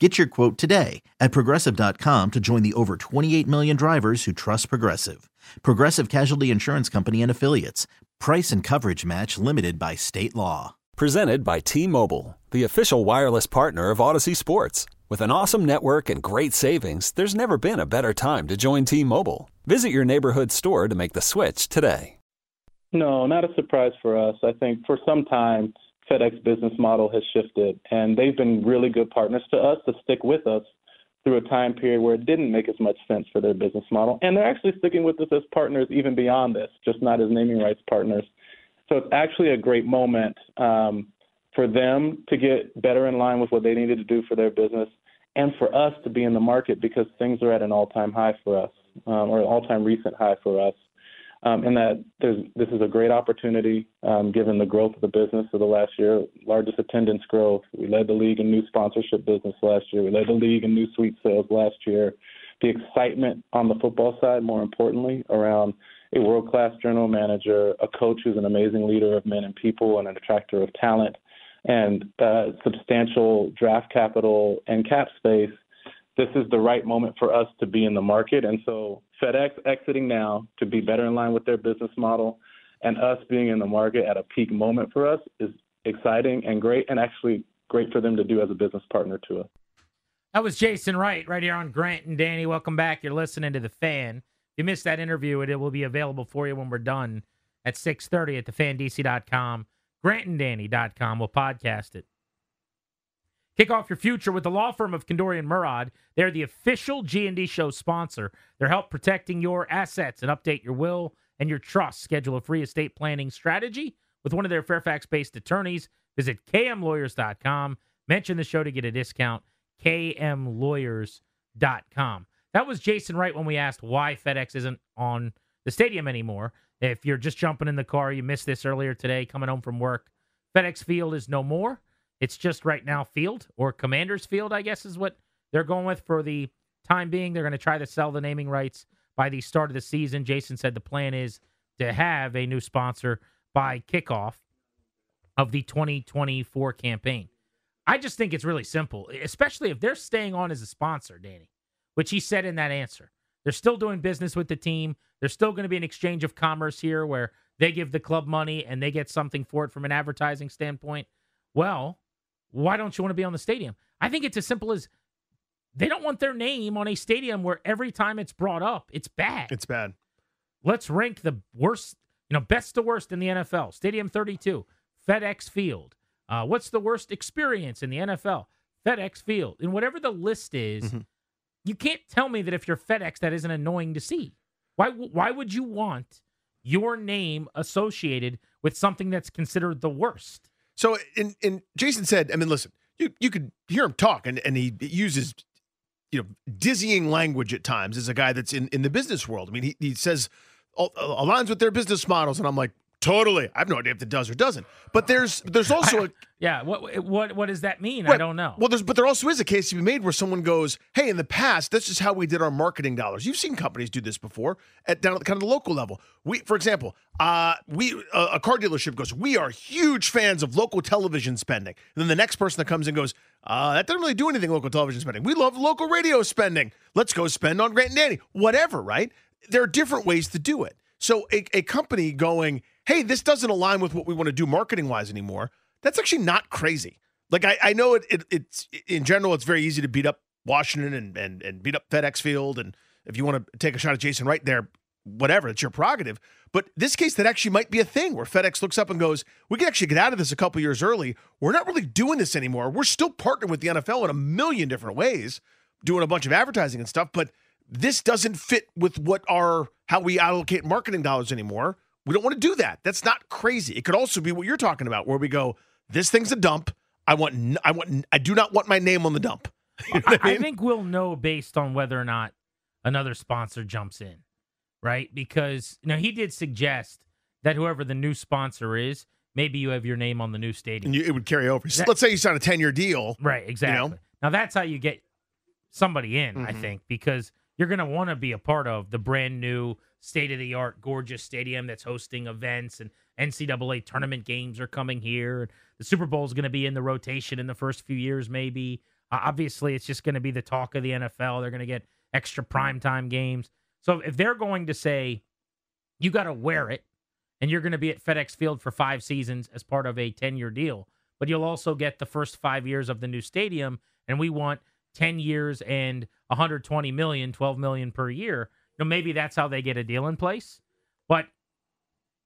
Get your quote today at progressive.com to join the over 28 million drivers who trust Progressive. Progressive Casualty Insurance Company and Affiliates. Price and coverage match limited by state law. Presented by T Mobile, the official wireless partner of Audacy Sports. With an awesome network and great savings, there's never been a better time to join T Mobile. Visit your neighborhood store to make the switch today. No, not a surprise for us. I think for some time, FedEx business model has shifted, and they've been really good partners to us to stick with us through a time period where it didn't make as much sense for their business model. And they're actually sticking with us as partners even beyond this, just not as naming rights partners. So it's actually a great moment um, for them to get better in line with what they needed to do for their business and for us to be in the market because things are at an all time high for us, um, or an all time recent high for us um, and that this is a great opportunity um, given the growth of the business of the last year, largest attendance growth. We led the league in new sponsorship business last year. We led the league in new suite sales last year. The excitement on the football side, more importantly, around a world class general manager, a coach who's an amazing leader of men and people and an attractor of talent, and uh, substantial draft capital and cap space this is the right moment for us to be in the market. And so FedEx exiting now to be better in line with their business model and us being in the market at a peak moment for us is exciting and great and actually great for them to do as a business partner to us. That was Jason Wright right here on Grant and Danny. Welcome back. You're listening to The Fan. If you missed that interview, it will be available for you when we're done at 6.30 at thefandc.com, grantanddanny.com. We'll podcast it. Kick off your future with the law firm of Kendorian Murad. They're the official G&D show sponsor. They're help protecting your assets and update your will and your trust. Schedule a free estate planning strategy with one of their Fairfax-based attorneys. Visit kmlawyers.com. Mention the show to get a discount. kmlawyers.com. That was Jason Wright when we asked why FedEx isn't on the stadium anymore. If you're just jumping in the car, you missed this earlier today coming home from work. FedEx Field is no more. It's just right now Field or Commanders Field, I guess is what they're going with for the time being. They're going to try to sell the naming rights by the start of the season. Jason said the plan is to have a new sponsor by kickoff of the 2024 campaign. I just think it's really simple, especially if they're staying on as a sponsor, Danny, which he said in that answer. They're still doing business with the team. There's still going to be an exchange of commerce here where they give the club money and they get something for it from an advertising standpoint. Well, why don't you want to be on the stadium? I think it's as simple as they don't want their name on a stadium where every time it's brought up, it's bad. It's bad. Let's rank the worst, you know, best to worst in the NFL. Stadium 32, FedEx Field. Uh, what's the worst experience in the NFL? FedEx Field. And whatever the list is, mm-hmm. you can't tell me that if you're FedEx, that isn't annoying to see. Why? Why would you want your name associated with something that's considered the worst? So, and, Jason said, I mean, listen, you, you could hear him talk, and, and he uses, you know, dizzying language at times as a guy that's in, in the business world. I mean, he, he says, uh, aligns with their business models. And I'm like, Totally. I have no idea if it does or doesn't. But there's there's also a Yeah, what what what does that mean? Right. I don't know. Well, there's but there also is a case to be made where someone goes, "Hey, in the past, this is how we did our marketing dollars." You've seen companies do this before at down at the kind of the local level. We for example, uh we uh, a car dealership goes, "We are huge fans of local television spending." And then the next person that comes in goes, uh, that doesn't really do anything local television spending. We love local radio spending. Let's go spend on Grant and Danny. Whatever, right? There are different ways to do it. So a, a company going, hey, this doesn't align with what we want to do marketing wise anymore, that's actually not crazy. Like I, I know it, it, it's in general, it's very easy to beat up Washington and, and, and beat up FedEx Field. And if you want to take a shot at Jason Wright there, whatever, it's your prerogative. But this case, that actually might be a thing where FedEx looks up and goes, we can actually get out of this a couple years early. We're not really doing this anymore. We're still partnering with the NFL in a million different ways, doing a bunch of advertising and stuff. But this doesn't fit with what our how we allocate marketing dollars anymore. We don't want to do that. That's not crazy. It could also be what you're talking about, where we go, this thing's a dump. I want, I want, I do not want my name on the dump. You know I, I, mean? I think we'll know based on whether or not another sponsor jumps in, right? Because now he did suggest that whoever the new sponsor is, maybe you have your name on the new stadium. You, it would carry over. That, Let's say you sign a 10 year deal. Right, exactly. You know? Now that's how you get somebody in, mm-hmm. I think, because you're going to want to be a part of the brand new state of the art, gorgeous stadium that's hosting events and NCAA tournament games are coming here. The Super Bowl is going to be in the rotation in the first few years, maybe. Uh, obviously, it's just going to be the talk of the NFL. They're going to get extra primetime games. So if they're going to say, you got to wear it, and you're going to be at FedEx Field for five seasons as part of a 10 year deal, but you'll also get the first five years of the new stadium, and we want 10 years and 120 million, 12 million per year. You know, maybe that's how they get a deal in place. But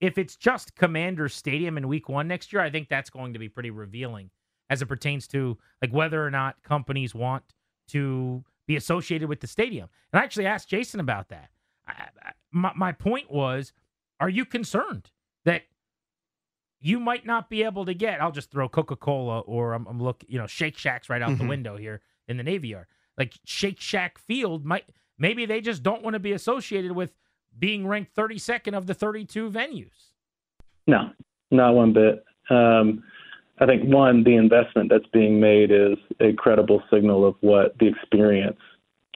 if it's just Commander Stadium in week one next year, I think that's going to be pretty revealing as it pertains to like whether or not companies want to be associated with the stadium. And I actually asked Jason about that. I, I, my, my point was, are you concerned that you might not be able to get? I'll just throw Coca Cola or I'm, I'm look, you know, Shake Shacks right out mm-hmm. the window here in the Navy Yard. Like Shake Shack Field might maybe they just don't want to be associated with being ranked 32nd of the 32 venues. No, not one bit. Um, I think one, the investment that's being made is a credible signal of what the experience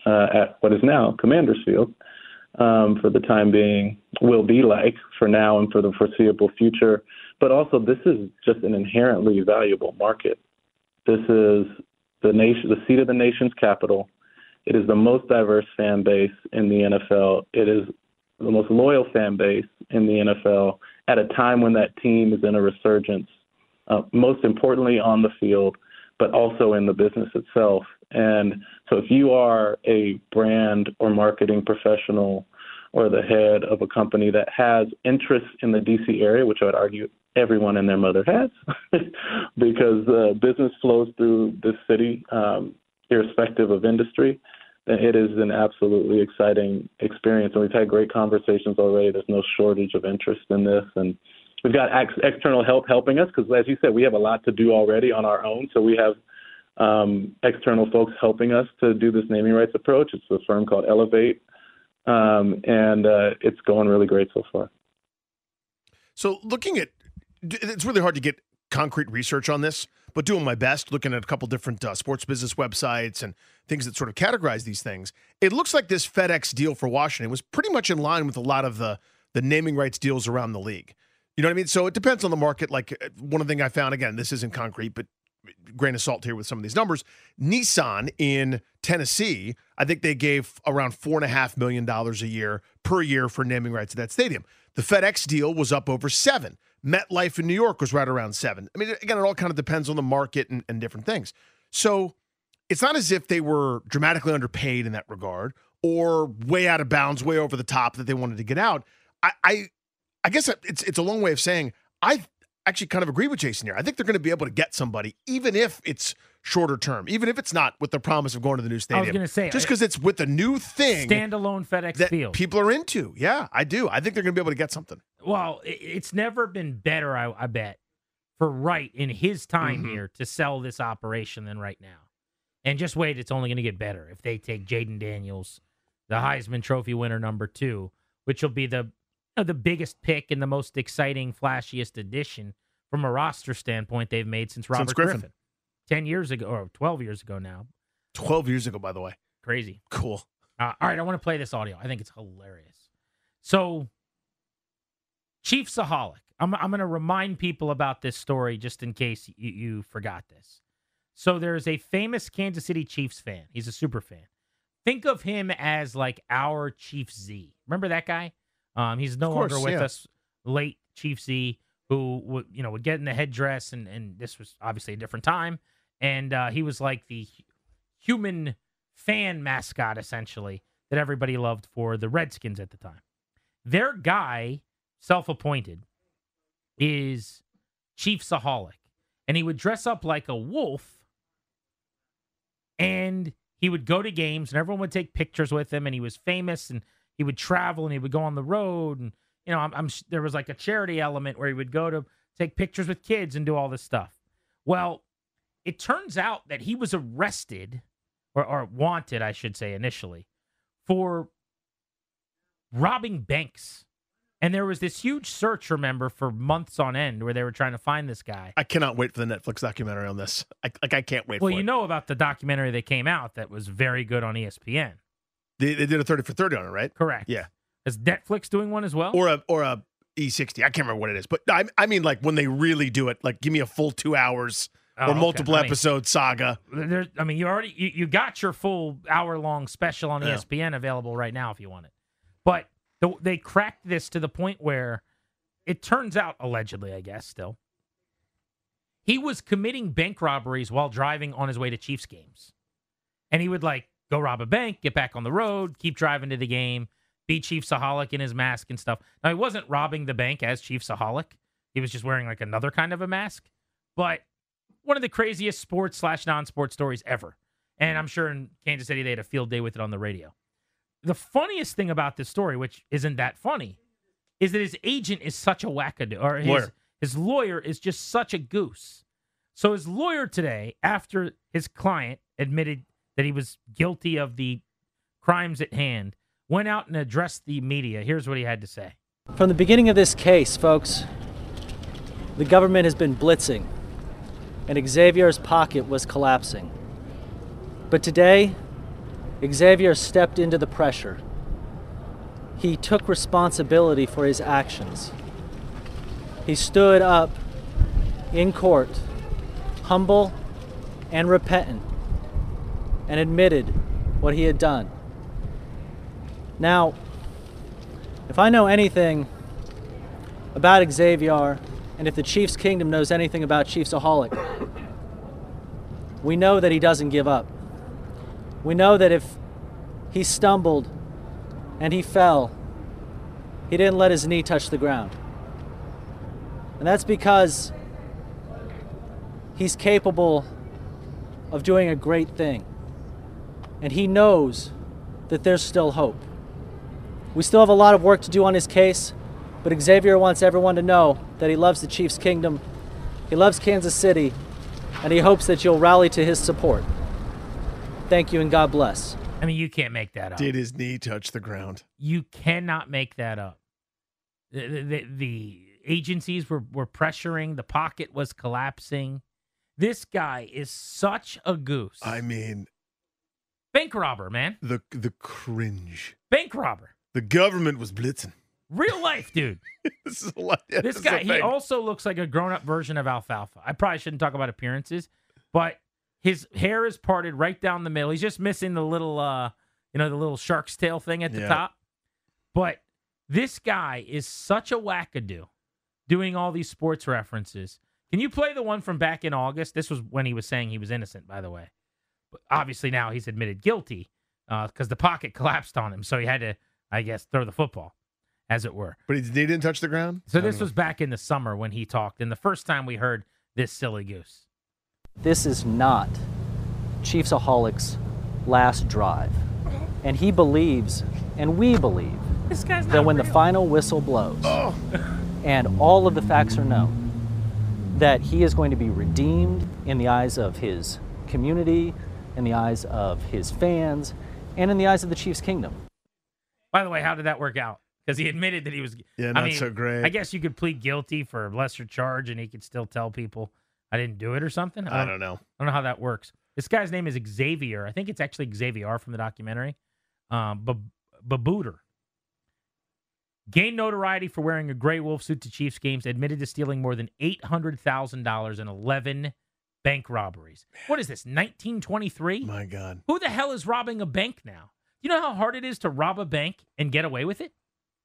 uh, at what is now Commander's Field um, for the time being will be like for now and for the foreseeable future. But also, this is just an inherently valuable market. This is the nation, the seat of the nation's capital. It is the most diverse fan base in the NFL. It is the most loyal fan base in the NFL at a time when that team is in a resurgence, uh, most importantly on the field, but also in the business itself. And so if you are a brand or marketing professional or the head of a company that has interest in the DC area, which I would argue everyone and their mother has, because uh, business flows through this city, um, irrespective of industry. It is an absolutely exciting experience, and we've had great conversations already. There's no shortage of interest in this, and we've got ex- external help helping us because, as you said, we have a lot to do already on our own. So we have um, external folks helping us to do this naming rights approach. It's a firm called Elevate, um, and uh, it's going really great so far. So, looking at it's really hard to get concrete research on this, but doing my best, looking at a couple different uh, sports business websites and things that sort of categorize these things. It looks like this FedEx deal for Washington was pretty much in line with a lot of the the naming rights deals around the league. You know what I mean? So it depends on the market. Like uh, one of the thing I found again, this isn't concrete, but grain of salt here with some of these numbers. Nissan in Tennessee, I think they gave around four and a half million dollars a year per year for naming rights to that stadium. The FedEx deal was up over seven. MetLife in New York was right around seven. I mean, again, it all kind of depends on the market and, and different things. So it's not as if they were dramatically underpaid in that regard or way out of bounds, way over the top that they wanted to get out. I, I, I guess it's it's a long way of saying I actually kind of agree with Jason here. I think they're going to be able to get somebody, even if it's shorter term, even if it's not with the promise of going to the new stadium. I was going to say just because it's with a new thing, standalone FedEx Field, people are into. Yeah, I do. I think they're going to be able to get something. Well, it's never been better, I, I bet, for Wright in his time mm-hmm. here to sell this operation than right now. And just wait, it's only going to get better if they take Jayden Daniels, the Heisman Trophy winner number two, which will be the you know, the biggest pick and the most exciting, flashiest addition from a roster standpoint they've made since Robert since Griffin. Griffin. 10 years ago, or 12 years ago now. 12 years ago, by the way. Crazy. Cool. Uh, all right, I want to play this audio. I think it's hilarious. So, Chiefsaholic, I'm, I'm going to remind people about this story just in case you, you forgot this. So, there's a famous Kansas City Chiefs fan. He's a super fan. Think of him as like our Chief Zee. Remember that guy? Um, he's no course, longer with yeah. us. Late Chief Zee, who would you know would get in the headdress, and and this was obviously a different time, and uh, he was like the human fan mascot essentially that everybody loved for the Redskins at the time. Their guy, self-appointed, is Chiefsaholic, and he would dress up like a wolf, and he would go to games, and everyone would take pictures with him, and he was famous, and he would travel, and he would go on the road, and you know, I'm, I'm there was like a charity element where he would go to take pictures with kids and do all this stuff. Well, it turns out that he was arrested or, or wanted, I should say, initially for robbing banks. And there was this huge search, remember, for months on end where they were trying to find this guy. I cannot wait for the Netflix documentary on this. I, like I can't wait. Well, you it. know about the documentary that came out that was very good on ESPN. they, they did a thirty for thirty on it, right? Correct. Yeah. Is Netflix doing one as well? Or a or a E60. I can't remember what it is, but I, I mean like when they really do it, like give me a full two hours Oh, or okay. multiple I mean, episode saga. There's, I mean, you already you, you got your full hour long special on Yeah. ESPN available right now if you want it. But the, they cracked this to the point where it turns out, allegedly, I guess, still, he was committing bank robberies while driving on his way to Chiefs games, and he would like go rob a bank, get back on the road, keep driving to the game, be Chiefsaholic in his mask and stuff. Now he wasn't robbing the bank as Chiefsaholic; he was just wearing like another kind of a mask, but one of the craziest sports slash non-sports stories ever. And hmm. I'm sure in Kansas City they had a field day with it on the radio. The funniest thing about this story, which isn't that funny, is that his agent is such a wackadoo, or his Lawyer. his lawyer is just such a goose. So his lawyer today, after his client admitted that he was guilty of the crimes at hand, went out and addressed the media. Here's what he had to say. From the beginning of this case, folks, the government has been blitzing, and Xavier's pocket was collapsing. But today, Xavier stepped into the pressure. He took responsibility for his actions. He stood up in court, humble and repentant, and admitted what he had done. Now, if I know anything about Xavier, and if the Chiefs Kingdom knows anything about Chiefsaholic, we know that he doesn't give up. We know that if he stumbled and he fell, he didn't let his knee touch the ground. And that's because he's capable of doing a great thing. And he knows that there's still hope. We still have a lot of work to do on his case, but Xavier wants everyone to know that he loves the Chiefs Kingdom, he loves Kansas City, and he hopes that you'll rally to his support. Thank you and God bless. I mean, you can't make that up. Did his knee touch the ground? You cannot make that up. The, the, the, the agencies were, were pressuring, the pocket was collapsing. This guy is such a goose. I mean, Bank robber, man. the the cringe. Bank robber. The government was blitzing. Real life, dude. this is a lot. yeah, this is guy, a he also looks like a grown up version of Alfalfa. I probably shouldn't talk about appearances, but his hair is parted right down the middle. He's just missing the little, uh, you know, the little shark's tail thing at the Yeah. top. But this guy is such a wackadoo doing all these sports references. Can you play the one from back in August? This was when he was saying he was innocent, by the way. But obviously now he's admitted guilty because the pocket collapsed on him. So he had to, I guess, throw the football, as it were. but he didn't touch the ground. So this was back in the summer when he talked, and the first time we heard this silly goose. This is not Chiefsaholic's last drive. And he believes, and we believe, This guy's that when the final whistle blows oh. and all of the facts are known, that he is going to be redeemed in the eyes of his community, in the eyes of his fans, and in the eyes of the Chiefs Kingdom. By the way, how did that work out? Because he admitted that he was. Yeah, I not mean, so great. I guess you could plead guilty for a lesser charge, and he could still tell people I didn't do it or something. I don't know. I don't know how that works. This guy's name is Xavier. I think it's actually Xavier from the documentary. Um, Bab- Babudar. Gained notoriety for wearing a gray wolf suit to Chiefs games, admitted to stealing more than $800,000 in 11 bank robberies. What is this, 1923? My God. Who the hell is robbing a bank now? You know how hard it is to rob a bank and get away with it?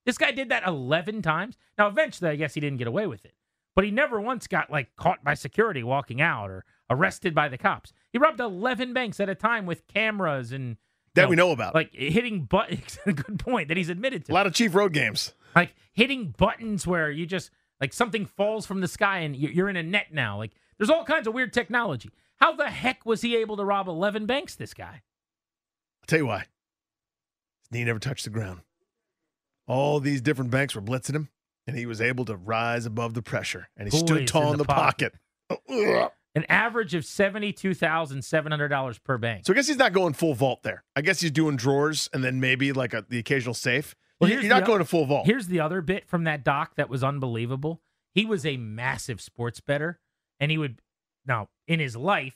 This guy did that 11 times. Now, eventually, I guess he didn't get away with it, but he never once got like caught by security walking out or arrested by the cops. He robbed 11 banks at a time with cameras and That No, we know about. Like hitting buttons. good point that he's admitted to. a lot of Chief Road games. like hitting buttons where you just like something falls from the sky and you- you're in a net now. Like there's all kinds of weird technology. How the heck was he able to rob 11 banks? This guy. I'll tell you why. His knee never touched the ground. All these different banks were blitzing him, and he was able to rise above the pressure, and he stood tall in in the the pocket. Ugh. An average of seventy-two thousand seven hundred dollars per bank. So I guess he's not going full vault there. I guess he's doing drawers and then maybe like a, the occasional safe. Well, You're not the- going to full vault. Here's the other bit from that doc that was unbelievable. He was a massive sports better, and he would now in his life,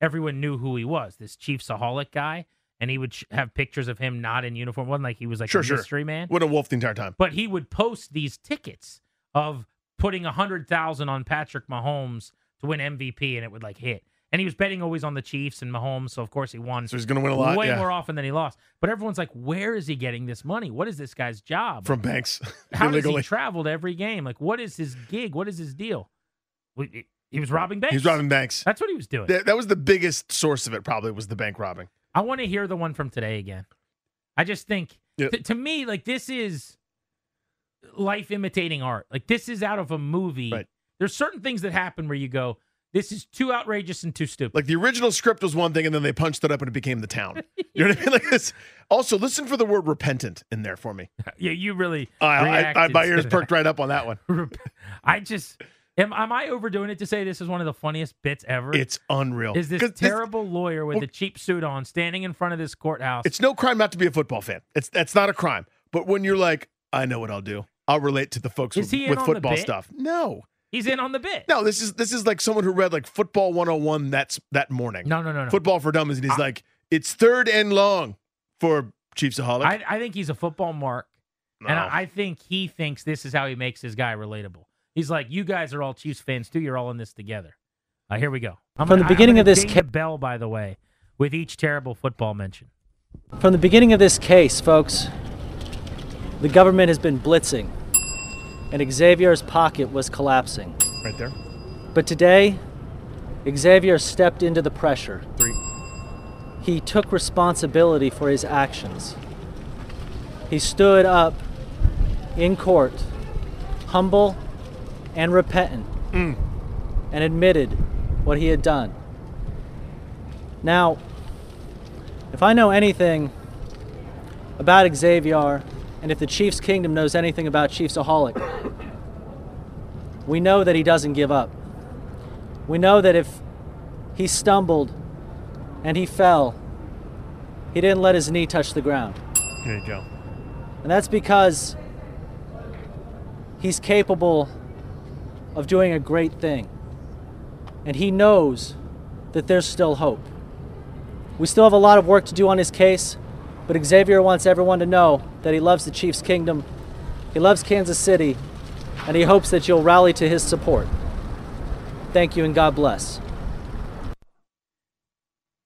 everyone knew who he was. This Chiefsaholic guy, and he would have pictures of him not in uniform. wasn't like he was like Sure, a sure. mystery man. Would have wolfed the entire time. But he would post these tickets of putting a hundred thousand on Patrick Mahomes to win MVP, and it would like hit. And he was betting always on the Chiefs and Mahomes, so of course he won. So he's going to win a lot. way yeah. more often than he lost. But everyone's like, where is he getting this money? What is this guy's job? from banks How does he travel to every game? Like, what is his gig? What is his deal? He- He was robbing banks. He was robbing banks. That's what he was doing. That, that was the biggest source of it. Probably was the bank robbing. I want to hear the one from today again. I just think, Yeah. t- to me, like this is life imitating art. Like this is out of a movie. Right. There's certain things that happen where you go, "This is too outrageous and too stupid." Like the original script was one thing, and then they punched it up, and it became the town. You know what I mean? Like this. Also, listen for the word repentant in there for me. yeah, you really. I, I, I my ears perked right up on that one. I just am. Am I overdoing it to say this is one of the funniest bits ever? It's unreal. is this terrible lawyer with well- a cheap suit on standing in front of this courthouse? It's no crime not to be a football fan. It's that's not a crime. But when you're like, I know what I'll do. I'll relate to the folks Is with, with football stuff. No, He's in on the bit. no. This is this is like someone who read like football 101 that's that morning. no, no, no. no. Football for dummies, and he's like, it's third and long for Chiefsaholic. I, I think he's a football mark. No. And I I think he thinks this is how he makes his guy relatable. He's like, you guys are all Chiefs fans too. You're all in this together. Uh, here we go. I'm From gonna- the beginning of this ding ca- bell, by the way, with each terrible football mention. From the beginning of this case, folks, the government has been blitzing, and Xavier's pocket was collapsing. right there. But today, Xavier stepped into the pressure. Three. He took responsibility for his actions. He stood up in court, humble and repentant, mm. and admitted what he had done. Now, if I know anything about Xavier, and if the Chiefs Kingdom knows anything about Chiefsaholic, we know that he doesn't give up. We know that if he stumbled and he fell, he didn't let his knee touch the ground. There you go. And that's because he's capable of doing a great thing. And he knows that there's still hope. We still have a lot of work to do on his case, but Xavier wants everyone to know that he loves the Chiefs Kingdom, he loves Kansas City, and he hopes that you'll rally to his support. Thank you and God bless.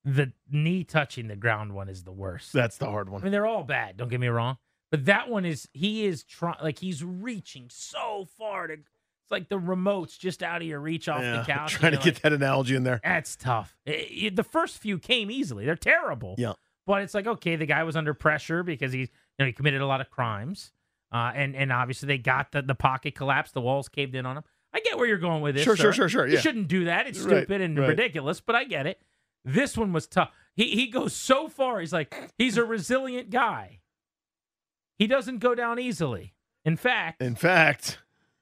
The knee touching the ground one is the worst. That's the hard one. I mean, they're all bad. Don't get me wrong, but that one is he is trying like he's reaching so far to. It's like the remote's just out of your reach off Yeah, the couch. trying to you're get that analogy in there. That's tough. It- it- the first few came easily. They're terrible. Yeah. But it's like okay, the guy was under pressure because he's you know he committed a lot of crimes, uh, and and obviously they got the the pocket collapsed, the walls caved in on him. I get where you're going with this. Sure, sure, sir. sure, sure, You yeah. shouldn't do that. It's Right, stupid and right. ridiculous, but I get it. This one was tough. He he goes so far. He's like he's a resilient guy. He doesn't go down easily. In fact, In fact,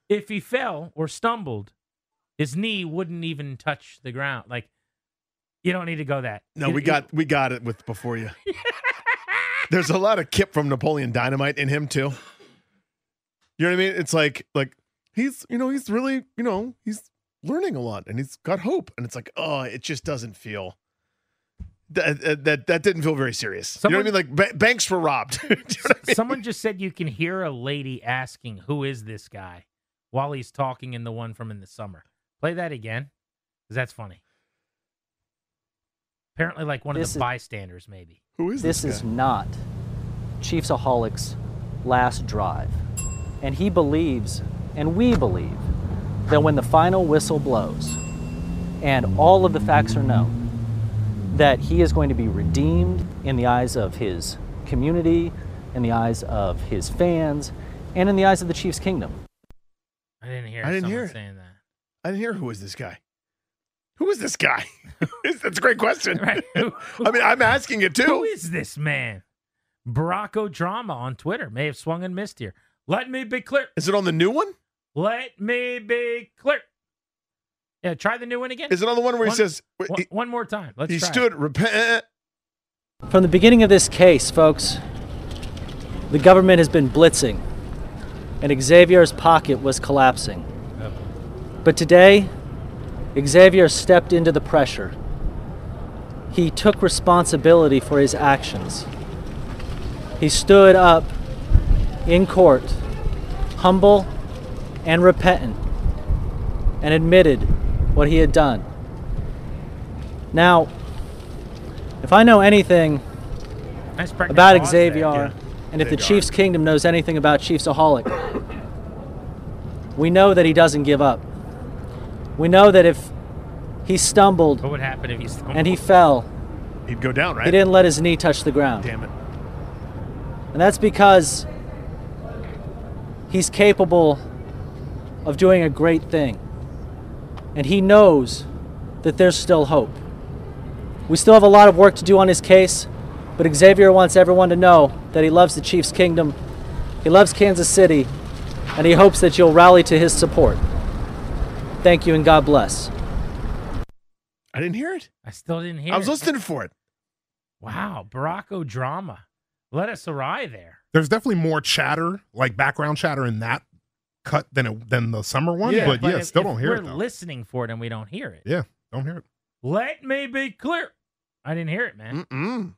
if he fell or stumbled, his knee wouldn't even touch the ground. Like you don't need to go that. no, It- we it- got we got it with before you. There's a lot of Kip from Napoleon Dynamite in him too. You know what I mean? It's like like he's you know he's really you know he's learning a lot and he's got hope and it's like oh it just doesn't feel that that that, didn't feel very serious. you know what I mean? Like ba- banks were robbed. You know I mean? Someone just said you can hear a lady asking, "Who is this guy?" While he's talking in the one from in the summer. Play that again, because that's funny. Apparently, like one This of the is- bystanders, maybe. Who is This this? is not Chiefsaholic's last drive. And he believes, and we believe, that when the final whistle blows and all of the facts are known, that he is going to be redeemed in the eyes of his community, in the eyes of his fans, and in the eyes of the Chiefs' kingdom. I didn't hear. I didn't someone hear it. saying that. I didn't hear who was this guy. Who is this guy? That's a great question. Right. I mean, I'm asking it too. Who is this man? Baracko Drama on Twitter may have swung and missed here. Let me be clear. Is it on the new one? Let me be clear. Yeah, try the new one again. Is it on the one where he One- says one, he, one more time. Let's he try it. stood repent? From the beginning of this case, folks, the government has been blitzing, and Xavier's pocket was collapsing. But today, Xavier stepped into the pressure. He took responsibility for his actions. He stood up in court, humble and repentant, and admitted what he had done. Now, if I know anything about. Xavier, yeah. And if the Xavier. Chiefs Kingdom knows anything about Chiefsaholic, we know that he doesn't give up. We know that if he stumbled What would happen if he's and he fell, He'd go down, right? he didn't let his knee touch the ground. Damn it. And that's because he's capable of doing a great thing. And he knows that there's still hope. We still have a lot of work to do on his case, but Xavier wants everyone to know that he loves the Chiefs Kingdom, he loves Kansas City, and he hopes that you'll rally to his support. Thank you and God bless. I didn't hear it. I still didn't hear. It. I was it. listening for it. Wow, Baracko Drama. Let us awry there. There's definitely more chatter, like background chatter in that cut than it, than the summer one. Yeah, but, yeah, if- still if don't hear it. we're it though. listening for it and we don't hear it. yeah, don't hear it. Let me be clear. I didn't hear it, man. Mm-mm.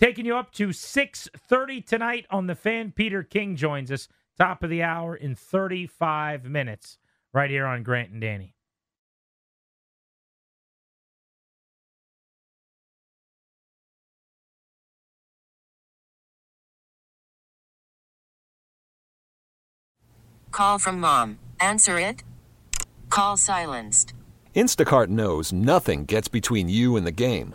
Taking you up to 6:30 tonight on the fan. Peter King joins us top of the hour in 35 minutes right here on Grant and Danny. Call from mom. Answer it. Call silenced. Instacart knows nothing gets between you and the game.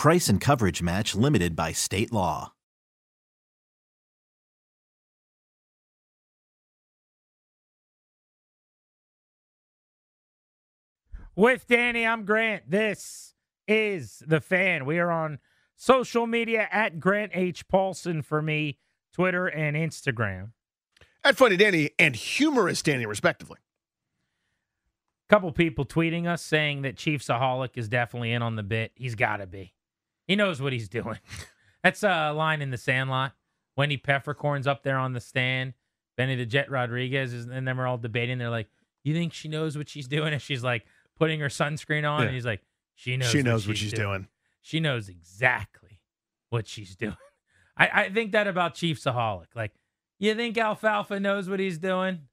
Price and coverage match limited by state law. With Danny, I'm Grant. This is the fan. We are on social media at Grant H. Paulsen for me, Twitter and Instagram. At Funny Danny and Humorous Danny, respectively. A couple people tweeting us saying that Chiefsaholic is definitely in on the bit. He's got to be. He knows what he's doing. That's a line in the Sandlot. Wendy Peppercorn's up there on the stand, Benny the Jet Rodriguez, is, and then we're all debating. They're like, "You think she knows what she's doing?" And she's like putting her sunscreen on, Yeah. and he's like, "She knows. She knows what she's doing. She knows exactly what she's doing." I, I think that about Chiefsaholic. Like, you think Alfalfa knows what he's doing?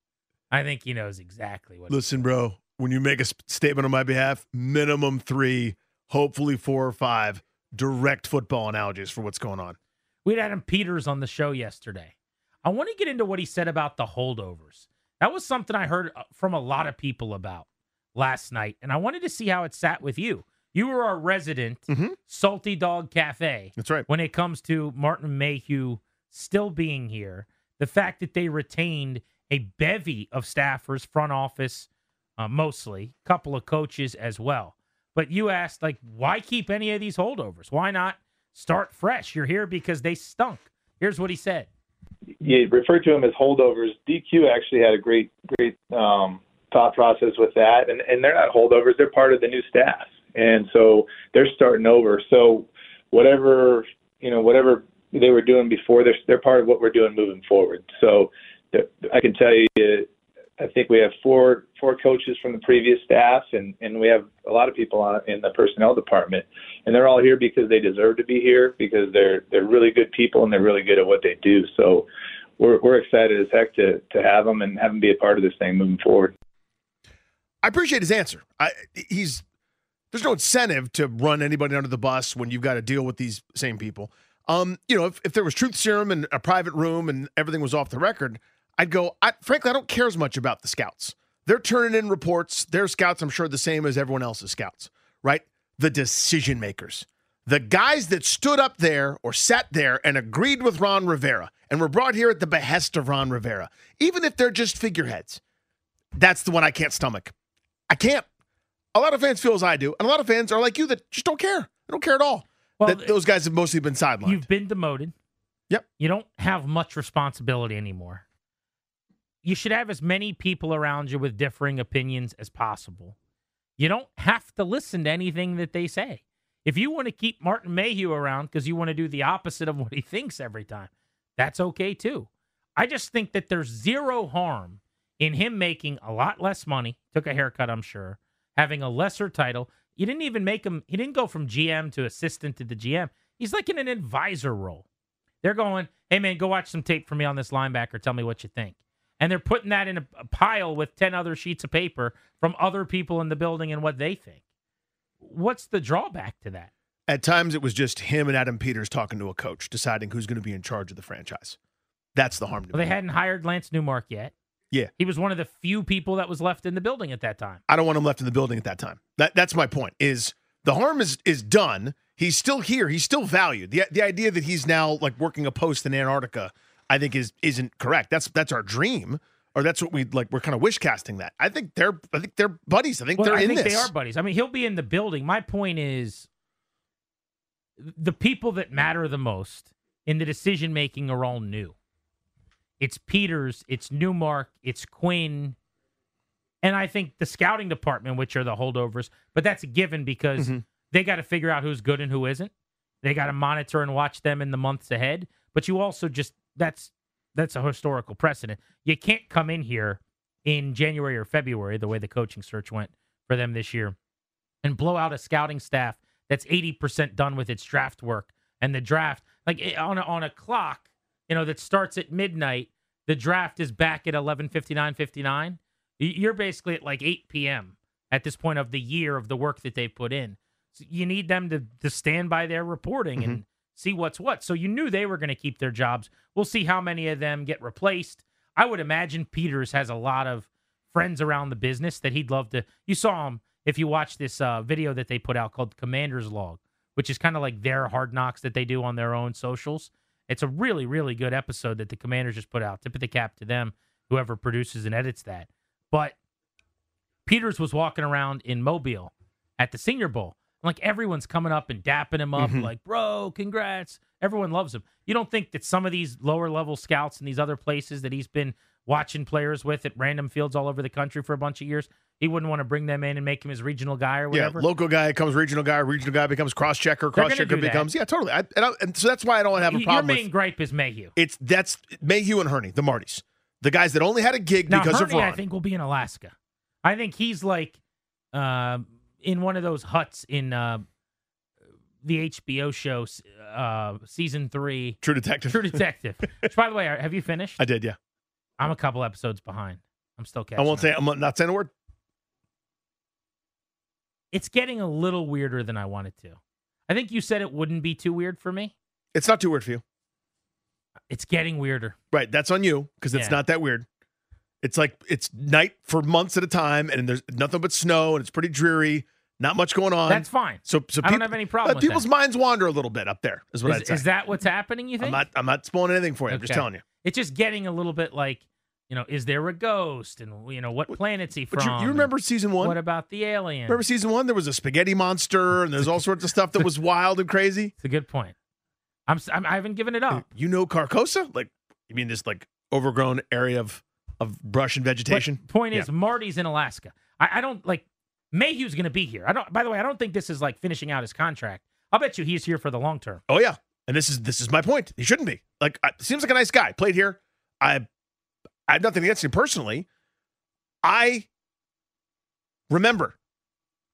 I think he knows exactly what. Listen, bro, when you make a statement on my behalf, minimum three, hopefully four or five direct football analogies for what's going on. We had Adam Peters on the show yesterday. I want to get into what he said about the holdovers. That was something I heard uh, from a lot of people about last night, and I wanted to see how it sat with you. You were our resident Mhm. Salty Dog Cafe That's right. when it comes to Martin Mayhew still being here. The fact that they retained a bevy of staffers, front office, uh, mostly, couple of coaches as well. But you asked, like, why keep any of these holdovers? Why not start fresh? You're here because they stunk. Here's what he said. you refer to them as holdovers. DQ actually had a great, great um, thought process with that, and and they're not holdovers; they're part of the new staff, and so they're starting over. So whatever you know, whatever they were doing before, they're they're part of what we're doing moving forward. So I can tell you, I think we have four four coaches from the previous staff, and and we have a lot of people on in the personnel department, and they're all here because they deserve to be here because they're they're really good people and they're really good at what they do. So we're we're excited as heck to to have them and have them be a part of this thing moving forward. I appreciate his answer. I, he's there's no incentive to run anybody under the bus when you've got to deal with these same people. Um, you know, if, if there was truth serum and a private room and everything was off the record, I'd go. I, frankly, I don't care as much about the scouts. They're turning in reports. Their scouts, I'm sure, the same as everyone else's scouts, right? The decision makers, the guys that stood up there or sat there and agreed with Ron Rivera and were brought here at the behest of Ron Rivera, even if they're just figureheads. That's the one I can't stomach. I can't. A lot of fans feel as I do, and a lot of fans are like you that just don't care. They don't care at all. Well, that those guys have mostly been sidelined. You've been demoted. Yep. You don't have much responsibility anymore. You should have as many people around you with differing opinions as possible. You don't have to listen to anything that they say. If you want to keep Martin Mayhew around because you want to do the opposite of what he thinks every time, that's okay too. I just think that there's zero harm in him making a lot less money, took a haircut, I'm sure, having a lesser title. You didn't even make him, he didn't go from GM to assistant to the GM. He's like in an advisor role. They're going, hey man, go watch some tape for me on this linebacker. Tell me what you think. And they're putting that in a, a pile with 10 other sheets of paper from other people in the building and what they think. What's the drawback to that? At times, it was just him and Adam Peters talking to a coach, deciding who's going to be in charge of the franchise. That's the harm. To Well, they hadn't hired Lance Newmark yet. Yeah. He was one of the few people that was left in the building at that time. I don't want him left in the building at that time. That that's my point. Is the harm is is done. He's still here. He's still valued. The the idea that he's now like working a post in Antarctica, I think is isn't correct. That's that's our dream, or that's what we like. We're kind of wish casting that. I think they're I think they're buddies. I think Well, they're I in think this. they are buddies. I mean, he'll be in the building. My point is the people that matter the most in the decision making are all new. It's Peters, it's Newmark, it's Quinn, and I think the scouting department, which are the holdovers, but that's a given because Mhm. they got to figure out who's good and who isn't. They got to monitor and watch them in the months ahead. But you also just that's that's a historical precedent. You can't come in here in January or February, the way the coaching search went for them this year, and blow out a scouting staff that's 80% done with its draft work. And the draft, like eh, on a, on a clock, you know, that starts at midnight, the draft is back at 11:59 59. You're basically at like 8 p.m. at this point of the year of the work that they've put in. So you need them to to stand by their reporting and see what's what. So you knew they were going to keep their jobs. We'll see how many of them get replaced. I would imagine Peters has a lot of friends around the business that he'd love to. You saw him if you watch this uh, video that they put out called Commander's Log, which is kind of like their hard knocks that they do on their own socials. It's a really, really good episode that the Commanders just put out. Tip of the cap to them, whoever produces and edits that. But Peters was walking around in Mobile at the Senior Bowl. Like everyone's coming up and dapping him up, Mhm. like, bro, congrats. Everyone loves him. You don't think that some of these lower level scouts in these other places that he's been watching players with at random fields all over the country for a bunch of years, he wouldn't want to bring them in and make him his regional guy or whatever. Yeah, local guy becomes regional guy, regional guy becomes cross checker, cross checker becomes yeah, totally. I, and, I, and so that's why I don't have a problem Your with main gripe is Mayhew. It's that's Mayhew and Hurney, the Martys. The guys that only had a gig Now, because Hurney, of Ron. I think will be in Alaska. I think he's like uh, in one of those huts in uh, the HBO show uh, season three, True Detective. True Detective. Which, by the way, have you finished? I did, yeah. I'm a couple episodes behind. I'm still catching. I won't up. say. I'm not saying a word. It's getting a little weirder than I wanted to. I think you said it wouldn't be too weird for me. It's not too weird for you, It's getting weirder. right? That's on you because it's Yeah. not that weird. It's like it's night for months at a time, and there's nothing but snow, and it's pretty dreary. Not much going on. That's fine. So, so I don't have any problem uh, people's that. minds wander a little bit up there. Is what Is, I'd say. is that what's happening? You think? I'm not. I'm not spoiling anything for you. I'm just telling you. It's just getting a little bit like, you know, is there a ghost, and you know, what planet's he But from? you, you remember season one? What about the alien? Remember season one? There was a spaghetti monster, and there's all sorts of stuff that was wild and crazy. It's a good point. I'm, I'm I haven't given it up. You know Carcosa? Like you mean this like overgrown area of of brush and vegetation? But point Yeah. is, Marty's in Alaska. I, I don't like Mayhew's going to be here. I don't. By the way, I don't think this is like finishing out his contract. I'll bet you he's here for the long term. Oh yeah, and this is this is my point. He shouldn't be. Like I, seems like a nice guy. Played here. I I have nothing against him personally. I remember.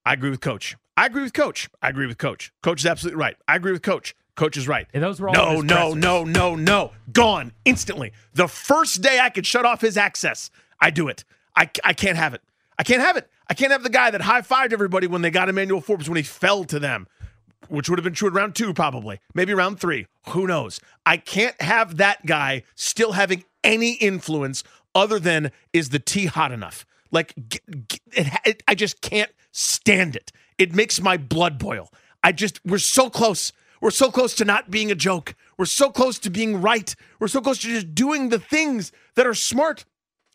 I agree with coach. I agree with coach. I agree with coach. Coach is absolutely right. I agree with coach. Coach is right. And those were all no, no, no, no, no. Gone instantly. The first day I could shut off his access, I do it. I, I can't have it. I can't have it. I can't have the guy that high fived everybody when they got Emmanuel Forbes when he fell to them, which would have been true in round two, probably, maybe round three. Who knows? I can't have that guy still having any influence other than is the tea hot enough? Like, it, it, I just can't stand it. It makes my blood boil. I just, we're so close. We're so close to not being a joke. We're so close to being right. We're so close to just doing the things that are smart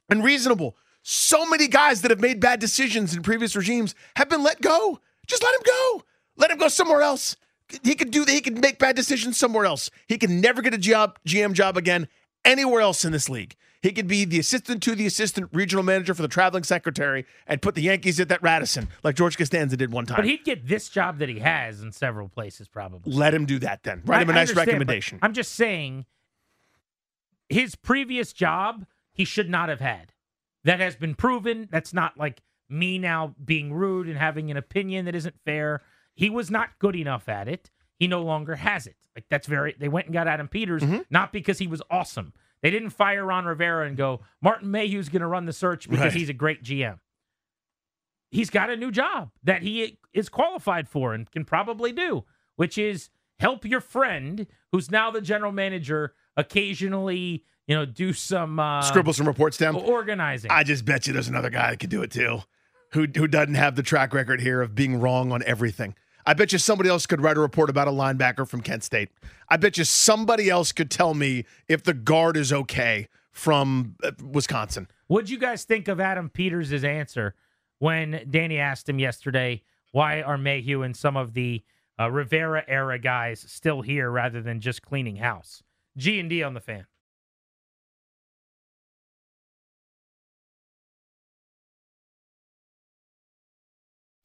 and reasonable. So many guys that have made bad decisions in previous regimes have been let go. Just let him go. Let him go somewhere else. He could do that. He could make bad decisions somewhere else. He can never get a job, GM job again anywhere else in this league. He could be the assistant to the assistant regional manager for the traveling secretary and put the Yankees at that Radisson like George Costanza did one time. But he'd get this job that he has in several places, probably. Let him do that then. Write him a nice recommendation. I'm just saying, his previous job he should not have had. That has been proven. That's not like me now being rude and having an opinion that isn't fair. He was not good enough at it. He no longer has it. Like that's very. They went and got Adam Peters Mm-hmm. not because he was awesome. They didn't fire Ron Rivera and go Martin Mayhew's going to run the search because Right. he's a great GM. He's got a new job that he is qualified for and can probably do, which is help your friend who's now the general manager occasionally, you know, do some uh, Scribble some reports down. organizing. I just bet you there's another guy that could do it too, who who doesn't have the track record here of being wrong on everything. I bet you somebody else could write a report about a linebacker from Kent State. I bet you somebody else could tell me if the guard is okay from uh, Wisconsin. What'd you guys think of Adam Peters' answer when Danny asked him yesterday, why are Mayhew and some of the uh, Rivera era guys still here rather than just cleaning house? G and D on the fan.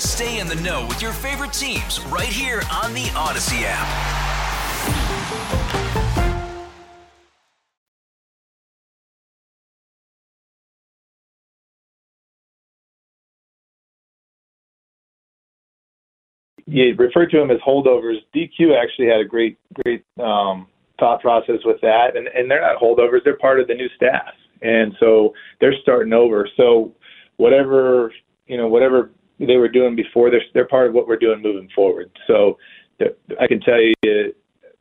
Stay in the know with your favorite teams right here on the Audacy app. you referred to them as holdovers. DQ actually had a great, great um, thought process with that, and and they're not holdovers; they're part of the new staff, and so they're starting over. So whatever you know, whatever they were doing before. They're they're part of what we're doing moving forward. So I can tell you,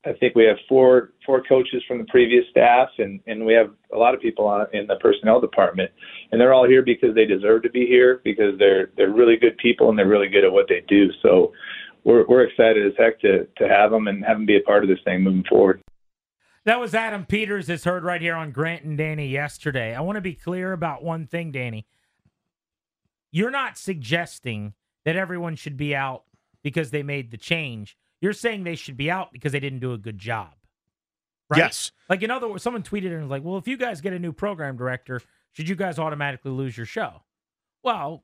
I think we have four four coaches from the previous staff, and and we have a lot of people on in the personnel department, and they're all here because they deserve to be here because they're they're really good people and they're really good at what they do. So we're we're excited as heck to to have them and have them be a part of this thing moving forward. That was Adam Peters, as heard right here on Grant and Danny yesterday. I want to be clear about one thing, Danny. You're not suggesting that everyone should be out because they made the change. You're saying they should be out because they didn't do a good job. Right? Yes. Like in other words, someone tweeted and was like, "Well, if you guys get a new program director, should you guys automatically lose your show?" Well,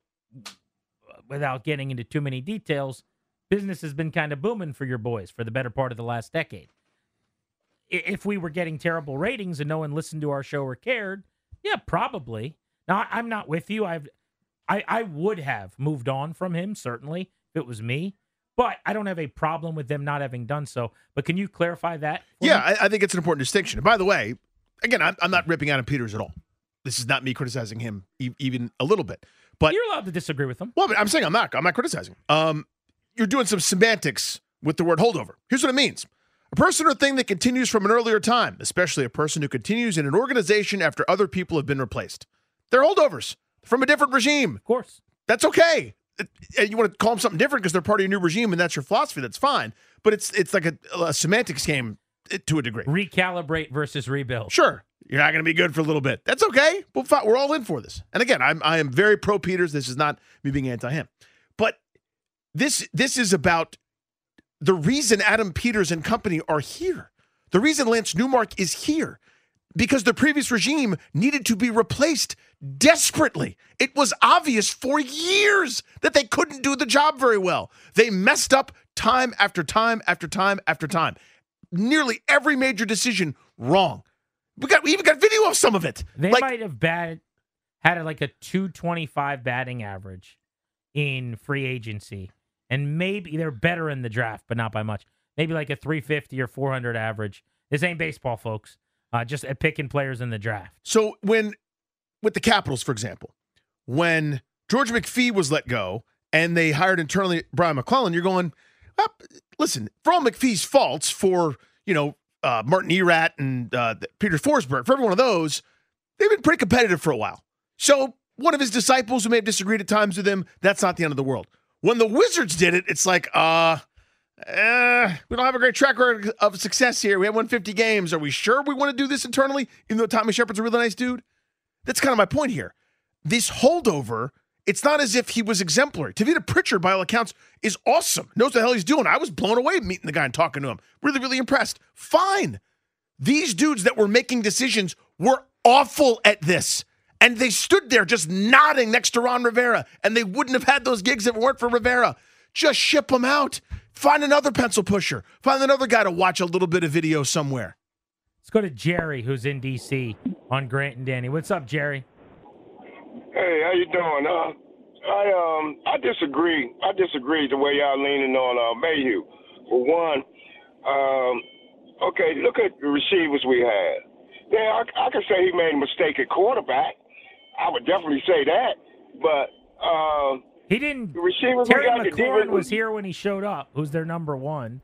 without getting into too many details, business has been kind of booming for your boys for the better part of the last decade. If we were getting terrible ratings and no one listened to our show or cared, yeah, probably. Now I'm not with you. I've I I would have moved on from him certainly if it was me, but I don't have a problem with them not having done so. But can you clarify that? Yeah? I, I think it's an important distinction. And by the way, again, I'm, I'm not ripping Adam Peters at all. This is not me criticizing him e- even a little bit. But you're allowed to disagree with him. Well, but I'm saying I'm not. I'm not criticizing. Um, you're doing some semantics with the word holdover. Here's what it means: a person or thing that continues from an earlier time, especially a person who continues in an organization after other people have been replaced. They're holdovers from a different regime. Of course, that's okay. And you want to call them something different because they're part of your new regime and that's your philosophy. That's fine. But it's it's like a, a semantics game eh, to a degree. Recalibrate versus rebuild. Sure, you're not going to be good for a little bit. That's okay. We'll fi- we're all in for this. And again, I'm I am very pro Peters. This is not me being anti him, but this this is about the reason Adam Peters and company are here. The reason Lance Newmark is here because the previous regime needed to be replaced desperately. It was obvious for years that they couldn't do the job very well. They messed up time after time after time after time. Nearly every major decision wrong. We got we even got video of some of it. They Like- might have bat, had like a 225 batting average in free agency. And maybe they're better in the draft, but not by much. Maybe like a 350 or 400 average. This ain't baseball, folks. Uh, just at picking players in the draft. So when with the Capitals, for example, when George McPhee was let go and they hired internally Brian MacLellan, you're going, well, listen, for all McPhee's faults, for you know uh, Martin Erat and uh, Peter Forsberg, for every one of those, they've been pretty competitive for a while. So one of his disciples who may have disagreed at times with him, that's not the end of the world. When the Wizards did it, it's like, uh, eh, we don't have a great track record of success here. We have won 50 games. Are we sure we want to do this internally? Even though Tommy Sheppard's a really nice dude? That's kind of my point here. This holdover, it's not as if he was exemplary. Tavita Pritchard, by all accounts, is awesome. Knows the hell he's doing. I was blown away meeting the guy and talking to him. Really, really impressed. Fine. These dudes that were making decisions were awful at this. And they stood there just nodding next to Ron Rivera. And they wouldn't have had those gigs if it weren't for Rivera. Just ship them out. Find another pencil pusher. Find another guy to watch a little bit of video somewhere. Let's go to Jerry, who's in D.C. on Grant and Danny. What's up, Jerry? Hey, how you doing? Uh, I um I disagree. I disagree the way y'all leaning on uh, Mayhew. For one, um, okay, look at the receivers we had. Yeah, I, I can say he made a mistake at quarterback. I would definitely say that. But um, He didn't. the receivers we Terry got, McLaurin was here when he showed up. Who's their number one?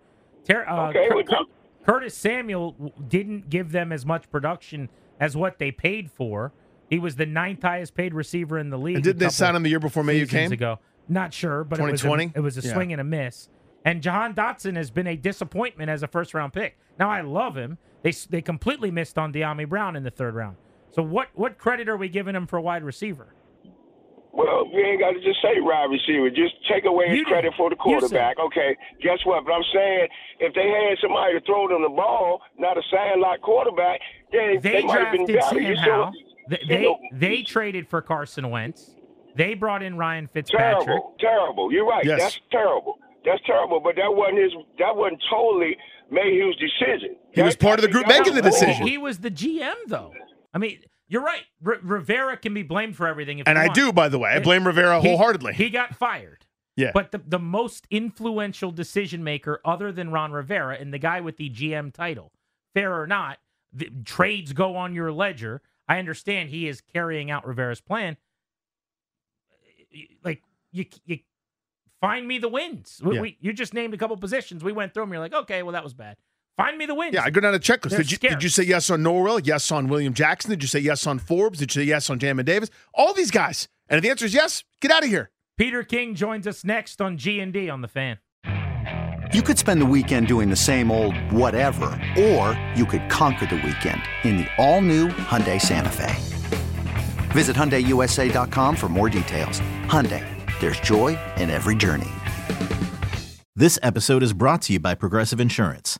Ter- uh, Okay, Cur- well, Curtis Samuel didn't give them as much production as what they paid for. He was the ninth highest paid receiver in the league. And did they sign him the year before seasons came? Ago, not sure, but it was a, 2020? it was a Yeah. swing and a miss. And Jahan Dotson has been a disappointment as a first round pick. Now I love him. They they completely missed on Dyami Brown in the third round. So what what credit are we giving him for a wide receiver? Well, we ain't got to just say wide receiver. Just take away his You credit for the quarterback. Okay, guess what? But I'm saying if they had somebody to throw them the ball, not a sandlot quarterback, then They, they, might have been drafted better. Sam You Howell. saw- They, you they know, they traded for Carson Wentz. They brought in Ryan Fitzpatrick. terrible, terrible. You're right. Yes. That's terrible. That's terrible. But that wasn't his. That wasn't totally Mayhew's decision. He was part of the group making the decision. He was the GM, though. I mean, you're right. R- Rivera can be blamed for everything. If And I want. do, by the way. I blame Rivera He- wholeheartedly. He got fired. Yeah. But the, the most influential decision maker, other than Ron Rivera, and the guy with the GM title, fair or not, the trades go on your ledger. I understand he is carrying out Rivera's plan. Like you, you find me the wins. We, Yeah. we, you just named a couple positions. We went through them. You're like, okay, well that was bad. Find me the wins. Yeah, I go down a checklist. Did you, did you say yes on Norwell? Yes on William Jackson? Did you say yes on Forbes? Did you say yes on Jamin Davis? All these guys. And if the answer is yes, get out of here. Peter King joins us next on G and D on the Fan. You could spend the weekend doing the same old whatever, or you could conquer the weekend in the all-new Hyundai Santa Fe. Visit HyundaiUSA.com for more details. Hyundai, there's joy in every journey. This episode is brought to you by Progressive Insurance.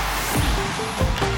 Thank you.